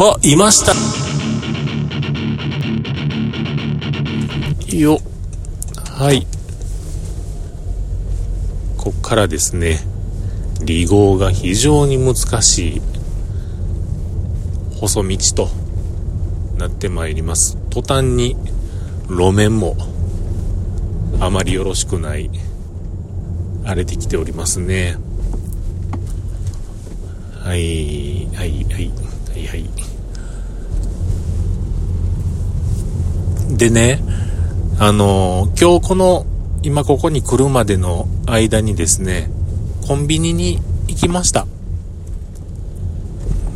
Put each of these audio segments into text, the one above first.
あ、いましたよ。はい。こっからですね、離合が非常に難しい細道となってまいります。途端に路面もあまりよろしくない荒れてきておりますね。はい、はい、はい、はい、はい。でね、あの、今日この、今ここに来るまでの間にですね、コンビニに行きました。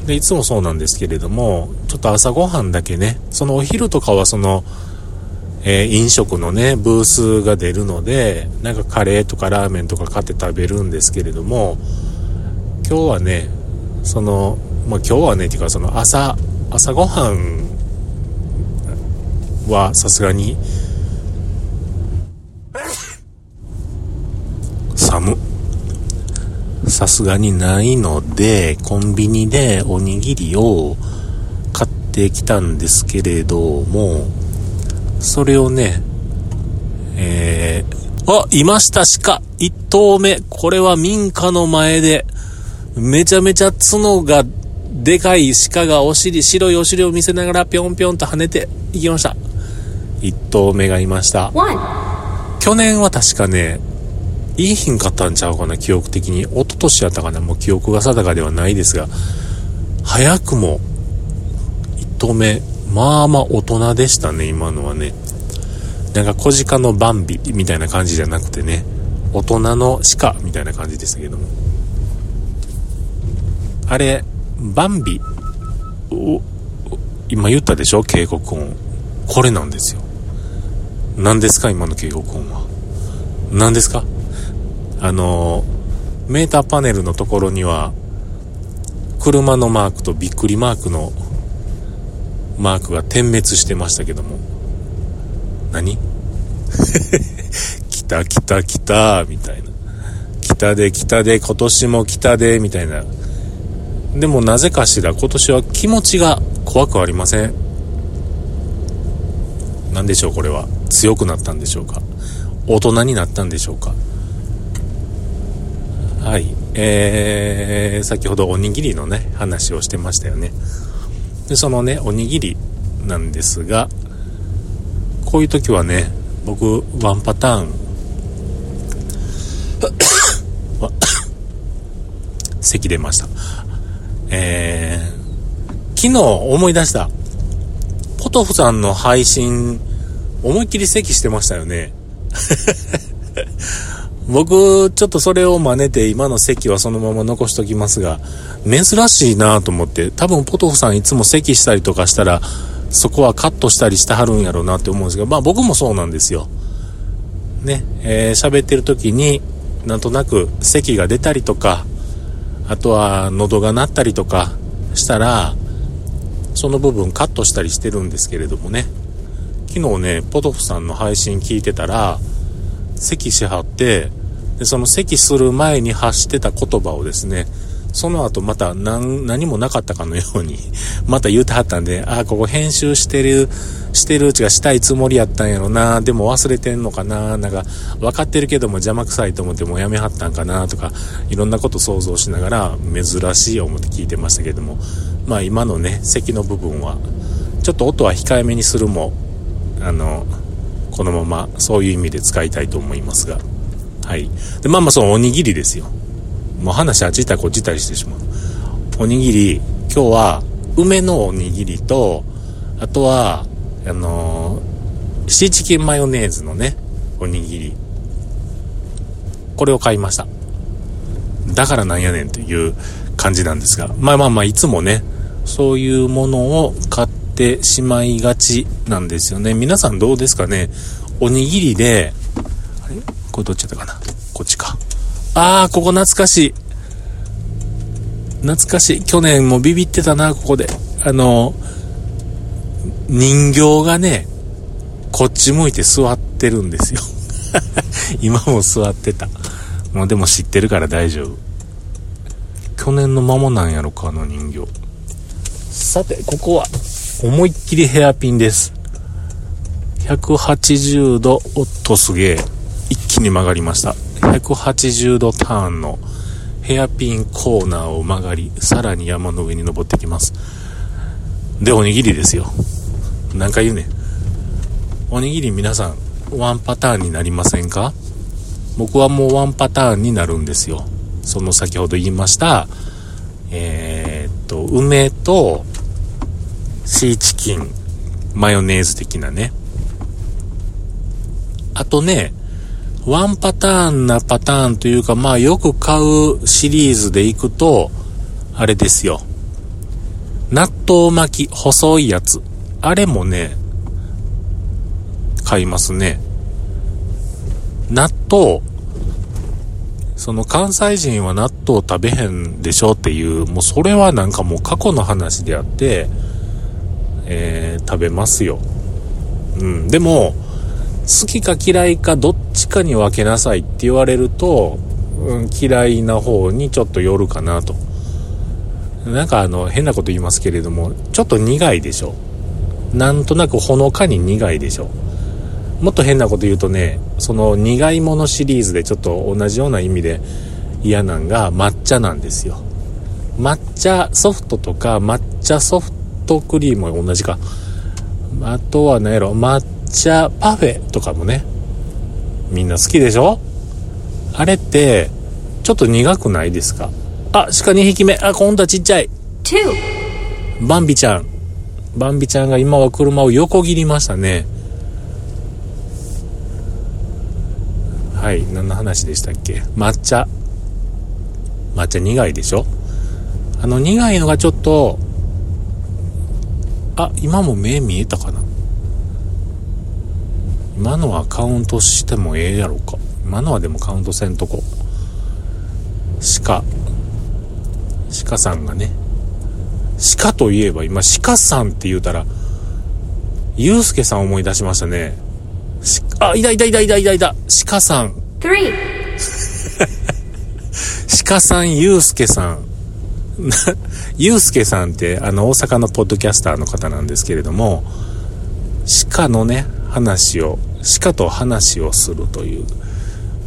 で、いつもそうなんですけれども、ちょっと朝ごはんだけね、そのお昼とかはその、えー、飲食のね、ブースが出るので、なんかカレーとかラーメンとか買って食べるんですけれども、今日はね、その、まあ、今日はね、っていうかその朝、朝ごはんはさすがに、寒。さすがにないので、コンビニでおにぎりを買ってきたんですけれども、それをね、えー、あ、いました鹿一頭目。これは民家の前で、めちゃめちゃ角がでかい鹿がお尻、白いお尻を見せながらぴょんぴょんと跳ねていきました。一頭目がいました。去年は確かね、いい品買ったんちゃうかな、記憶的に。一昨年やったかな、もう記憶が定かではないですが、早くも、一投目、まあまあ大人でしたね、今のはね。なんか小鹿のバンビみたいな感じじゃなくてね、大人の鹿みたいな感じでしたけども。あれ、バンビ、お、今言ったでしょ警告音。これなんですよ。何ですか今の警告音は？何ですか？あのメーターパネルのところには車のマークとびっくりマークのマークが点滅してましたけども。何？来た来た来たみたいな。来たで来たで今年も来たでみたいな。でもなぜかしら今年は気持ちが怖くありません？何でしょうこれは強くなったんでしょうか？大人になったんでしょうか？はい。えー、先ほどおにぎりのね、話をしてましたよね。で、そのね、おにぎりなんですが、こういう時はね、僕、ワンパターン、咳出ました。えー、昨日思い出した。トフさんの配信、思いっきり咳してましたよね。僕、ちょっとそれを真似て今の席はそのまま残しときますが、珍しいなと思って、多分ポトフさんいつも席したりとかしたら、そこはカットしたりしてはるんやろうなって思うんですけど、まあ僕もそうなんですよ。ね、えー、喋ってる時に、なんとなく席が出たりとか、あとは喉が鳴ったりとかしたら、その部分カットしたりしてるんですけれどもね。昨日ね、ポトフさんの配信聞いてたら、咳しはって、で、その咳する前に発してた言葉をですね、その後また何、何もなかったかのように、また言うてはったんで、ああ、ここ編集してる、してるうちがしたいつもりやったんやろな、でも忘れてんのかな、なんか、分かってるけども邪魔くさいと思ってもうやめはったんかな、とか、いろんなこと想像しながら、珍しい思って聞いてましたけども、まあ今のね、咳の部分は、ちょっと音は控えめにするも、あの、このままそういう意味で使いたいと思いますが。はい。で、まあまあそのおにぎりですよ。もう話あっち行ったりこっち行ったりしてしまう。おにぎり、今日は梅のおにぎりと、あとは、あのー、シーチキンマヨネーズのね、おにぎり。これを買いました。だからなんやねんという感じなんですが。まあまあまあ、いつもね、そういうものを買ってしまいがちなんですよね。皆さんどうですかねおにぎりで、あれ？これどっちだったかな？こっちか。あー、ここ懐かしい。懐かしい。去年もビビってたな、ここで。あの、人形がね、こっち向いて座ってるんですよ。今も座ってた。もうでも知ってるから大丈夫。去年の間もなんやろか、あの人形。さて、ここは、思いっきりヘアピンです。180度、おっとすげえ。一気に曲がりました。180度ターンのヘアピンコーナーを曲がり、さらに山の上に登ってきます。で、おにぎりですよ。何回言うね。おにぎり皆さん、ワンパターンになりませんか？僕はもうワンパターンになるんですよ。その先ほど言いました、えー、っと、梅とシーチキン、マヨネーズ的なね。あとね、ワンパターンなパターンというか、まあよく買うシリーズでいくと、あれですよ。納豆巻き、細いやつ。あれもね、買いますね。納豆、その関西人は納豆食べへんでしょっていう、もうそれはなんかもう過去の話であって、えー、食べますよ。うん。でも、好きか嫌いかどっちかに分けなさいって言われると、うん、嫌いな方にちょっと寄るかなと。なんかあの、変なこと言いますけれども、ちょっと苦いでしょ。なんとなくほのかに苦いでしょ。もっと変なこと言うとね、その苦いものシリーズでちょっと同じような意味で嫌なんが抹茶なんですよ。抹茶ソフトとか抹茶ソフトクリームも同じか。あとは何やろ、抹茶パフェとかもね、みんな好きでしょ？あれって、ちょっと苦くないですか？あ、鹿2匹目。あ、今度はちっちゃい。バンビちゃん。バンビちゃんが今は車を横切りましたね。はい、何の話でしたっけ？抹茶。抹茶苦いでしょ？あの苦いのがちょっと、あ、今も目見えたかな？今のはカウントしてもええやろか。今のはでもカウントせんとこ。鹿。鹿さんがね。鹿といえば今鹿さんって言うたらゆうすけさん思い出しましたね。あいたいたいたいたいたいた。鹿さん。鹿さんゆうすけさん。ゆうすけさんってあの大阪のポッドキャスターの方なんですけれども鹿のね話を鹿と話をするという、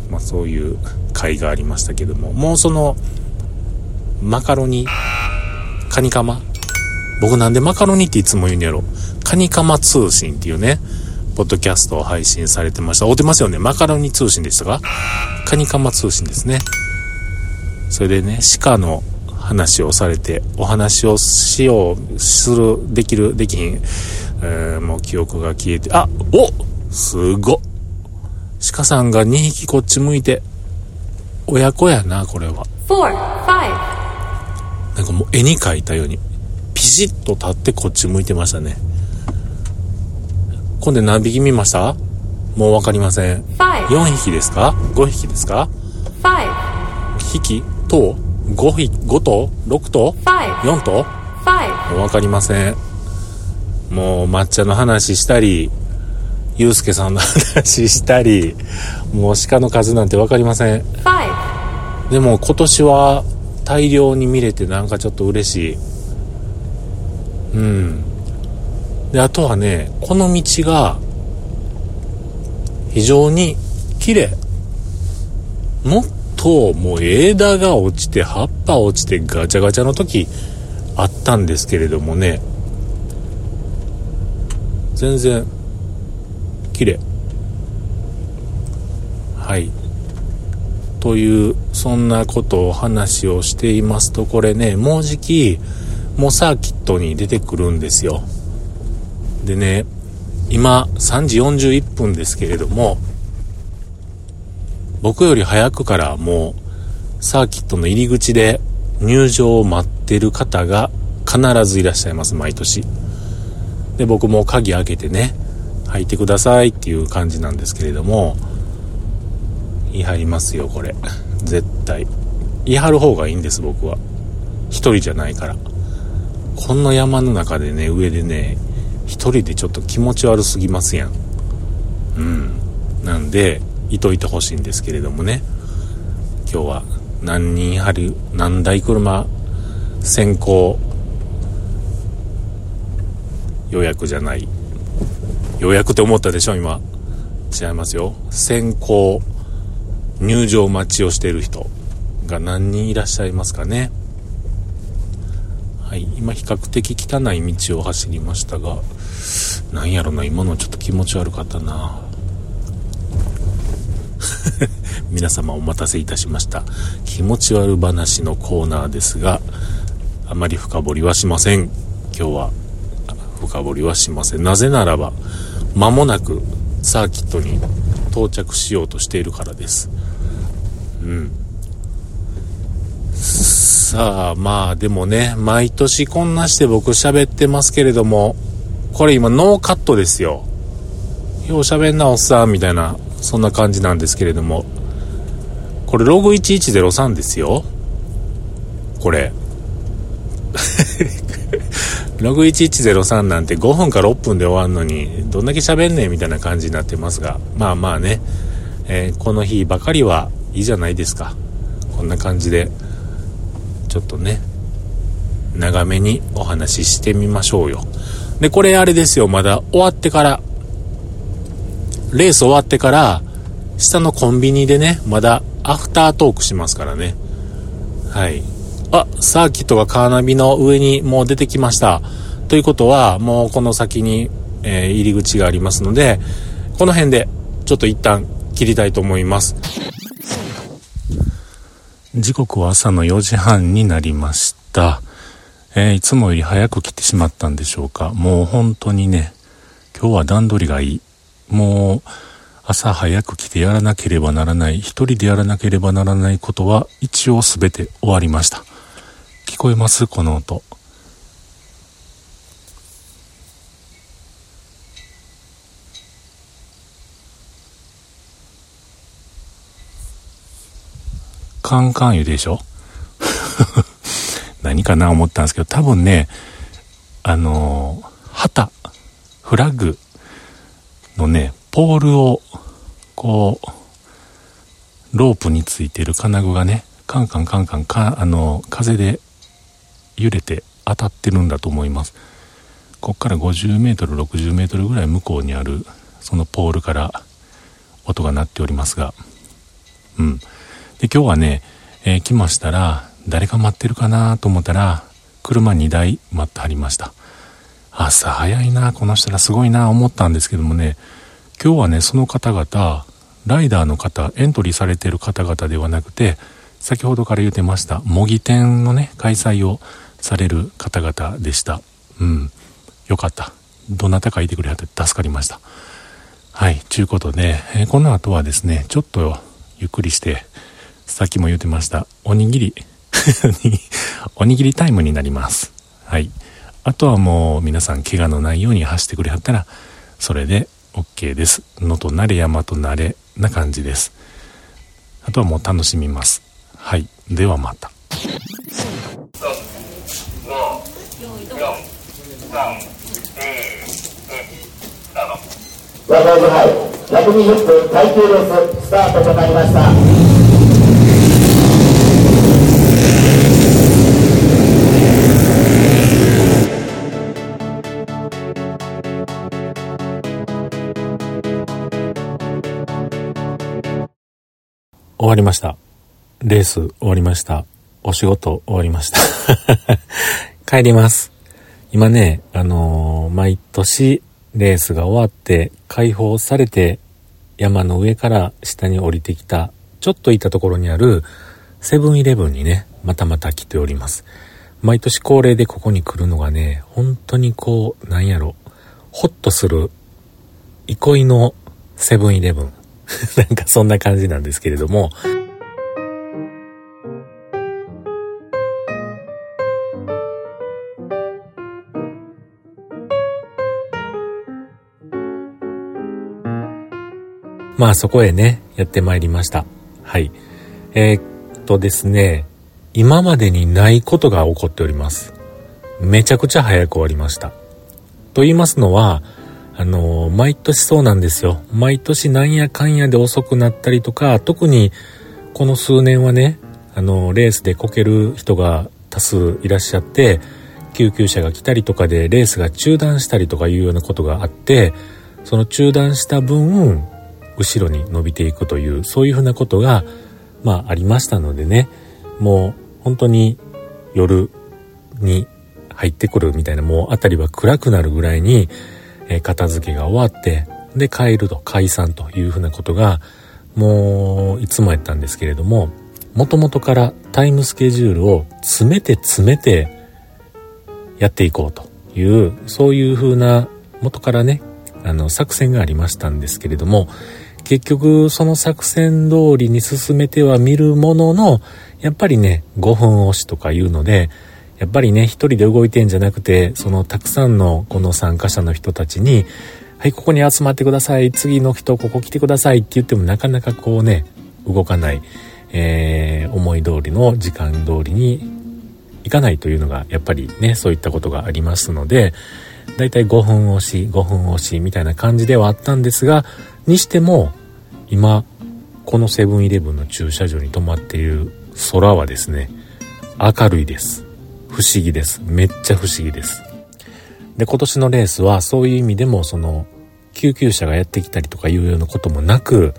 まあ、そういう会がありましたけども、もうその、マカロニ、カニカマ？僕なんでマカロニっていつも言うんやろ？カニカマ通信っていうね、ポッドキャストを配信されてました。会うてますよね？マカロニ通信でしたか？カニカマ通信ですね。それでね、鹿の話をされて、お話をしよう、する、できる、できひん、えー、もう記憶が消えて、あおすご鹿さんが2匹こっち向いて、親子やな、これは。4、なんかもう絵に描いたように、ピシッと立ってこっち向いてましたね。今度何匹見ました？もうわかりません。4匹ですか ?5 匹ですか ?5 匹？と ?5 匹、5頭 ?6 頭 ?4 頭もうわかりません。もう抹茶の話したり、ゆうすけさんの話したり、もう鹿の数なんて分かりません。でも今年は大量に見れてなんかちょっと嬉しい。うん。で、あとはね、この道が非常に綺麗。もっともう枝が落ちて葉っぱ落ちてガチャガチャの時あったんですけれどもね、全然綺麗。はい。というそんなことを話をしていますとこれねもうじきもうサーキットに出てくるんですよ。でね今3時41分ですけれども僕より早くからもうサーキットの入り口で入場を待ってる方が必ずいらっしゃいます毎年。で僕も鍵開けてね履いてくださいっていう感じなんですけれども言い張りますよこれ。絶対。言い張る方がいいんです僕は。一人じゃないから。こんな山の中でね上でね一人でちょっと気持ち悪すぎますやん。うん。なんでいといてほしいんですけれどもね。今日は何人張る何台車先行予約じゃない。予約って思ったでしょ？今。違いますよ。先行、入場待ちをしている人が何人いらっしゃいますかね？はい。今比較的汚い道を走りましたが、なんやろな、今のちょっと気持ち悪かったな。皆様お待たせいたしました。気持ち悪話のコーナーですが、あまり深掘りはしません。今日は深掘りはしません。なぜならば、間もなくサーキットに到着しようとしているからです。うん。さあ、まあでもね、毎年こんなして僕喋ってますけれども、これ今ノーカットですよ。よう喋んなおっさんみたいな、そんな感じなんですけれども、これログ1103ですよ。これ。ログ1103なんて5分か6分で終わんのに、どんだけ喋んねんみたいな感じになってますが、まあまあね、えー、この日ばかりはいいじゃないですか。こんな感じで、ちょっとね、長めにお話ししてみましょうよ。で、これあれですよ、まだ終わってから、レース終わってから、下のコンビニでね、まだアフタートークしますからね。はい。あ、サーキットがカーナビの上にもう出てきました。ということは、もうこの先に、えー、入り口がありますので、この辺でちょっと一旦切りたいと思います。時刻は朝の4時半になりました。えー、いつもより早く来てしまったんでしょうか？もう本当にね、今日は段取りがいい。もう、朝早く来てやらなければならない、一人でやらなければならないことは一応すべて終わりました。聞こえます？この音。カンカン言うでしょ？何かな思ったんですけど、多分ね、あの旗、フラッグのね、ポールを、こう、ロープについてる金具がね、カンカンカンカンか、あの、風で揺れて当たってるんだと思います。こっから50メートル、60メートルぐらい向こうにある、そのポールから音が鳴っておりますが、うん。で、今日はね、えー、来ましたら、誰か待ってるかなと思ったら、車2台待ってはりました。朝早いな、この人らすごいな、思ったんですけどもね、今日はね、その方々、ライダーの方、エントリーされてる方々ではなくて、先ほどから言ってました、模擬店のね、開催をされる方々でした。うん。よかった。どなたかいてくれはって助かりました。はい。ちゅうことで、えー、この後はですね、ちょっとゆっくりして、さっきも言ってました、おにぎり おにぎりタイムになります。はい。あとはもう皆さん怪我のないように走ってくれはったら、それで OK です。野となれ山となれな感じです。あとはもう楽しみます。はい。ではまた。和合部杯120分耐久レーススタートとなりました終わりました。レース終わりました。お仕事終わりました。帰ります。今ね、あのー、毎年レースが終わって解放されて山の上から下に降りてきたちょっと行ったところにあるセブンイレブンにね、またまた来ております。毎年恒例でここに来るのがね、本当にこう、なんやろ、ホッとする憩いのセブンイレブン。なんかそんな感じなんですけれども、まあそこへね、やってまいりました。はい。えー、っとですね、今までにないことが起こっております。めちゃくちゃ早く終わりました。と言いますのは、あの、毎年そうなんですよ。毎年なんやかんやで遅くなったりとか、特にこの数年はね、あの、レースでこける人が多数いらっしゃって、救急車が来たりとかでレースが中断したりとかいうようなことがあって、その中断した分、後ろに伸びていくという、そういうふうなことが、まあありましたのでね、もう本当に夜に入ってくるみたいな、もう辺りは暗くなるぐらいに、片付けが終わって、で帰ると解散というふうなことが、もういつもやったんですけれども、もともとからタイムスケジュールを詰めて詰めてやっていこうという、そういうふうな元からね、あの作戦がありましたんですけれども、結局その作戦通りに進めてはみるものの、やっぱりね、5分押しとかいうので、やっぱりね、一人で動いてんじゃなくて、そのたくさんのこの参加者の人たちに、はい、ここに集まってください。次の人、ここ来てくださいって言ってもなかなかこうね、動かない、えー、思い通りの時間通りに行かないというのが、やっぱりね、そういったことがありますので、だいたい5分押し、5分押しみたいな感じではあったんですが、にしても、今、このセブンイレブンの駐車場に止まっている空はですね、明るいです。不思議です。めっちゃ不思議です。で、今年のレースはそういう意味でもその救急車がやってきたりとかいうようなこともなく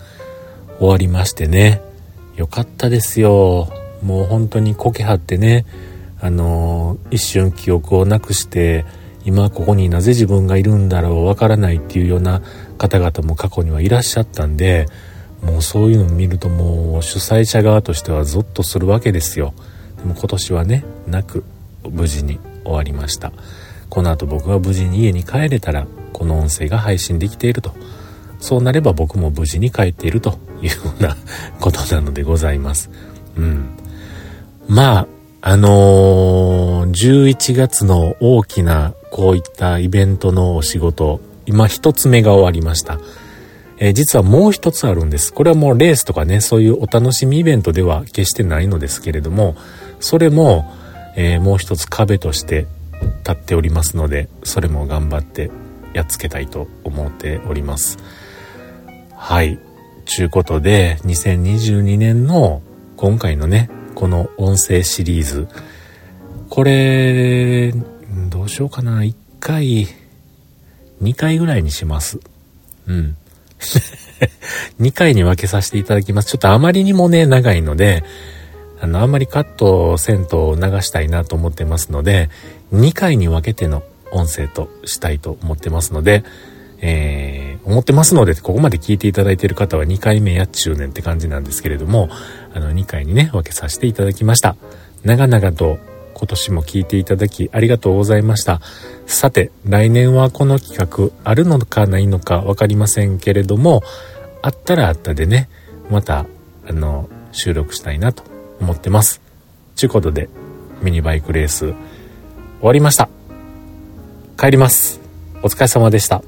終わりましてね。よかったですよ。もう本当にこけはってね、あのー、一瞬記憶をなくして、今ここになぜ自分がいるんだろうわからないっていうような方々も過去にはいらっしゃったんで、もうそういうのを見るともう主催者側としてはゾッとするわけですよ。でも今年はね、なく無事に終わりました。この後僕が無事に家に帰れたら、この音声が配信できていると。そうなれば僕も無事に帰っているというような ことなのでございます。うん。まあ、あのー、11月の大きなこういったイベントのお仕事、今一つ目が終わりました。えー、実はもう一つあるんです。これはもうレースとかね、そういうお楽しみイベントでは決してないのですけれども、それも、えー、もう一つ壁として立っておりますので、それも頑張ってやっつけたいと思っております。はい。ちゅうことで、2022年の今回のね、この音声シリーズ、これ、どうしようかな。1回、2回ぐらいにします。うん。2回に分けさせていただきます。ちょっとあまりにもね、長いので、あの、あんまりカットせんと流したいなと思ってますので、2回に分けての音声としたいと思ってますので、えー、思ってますので、ここまで聞いていただいている方は2回目やっちゅうねんって感じなんですけれども、あの、2回にね、分けさせていただきました。長々と今年も聞いていただきありがとうございました。さて、来年はこの企画あるのかないのかわかりませんけれども、あったらあったでね、また、あの、収録したいなと思ってます。ちゅうことで、ミニバイクレース終わりました。帰ります。お疲れ様でした。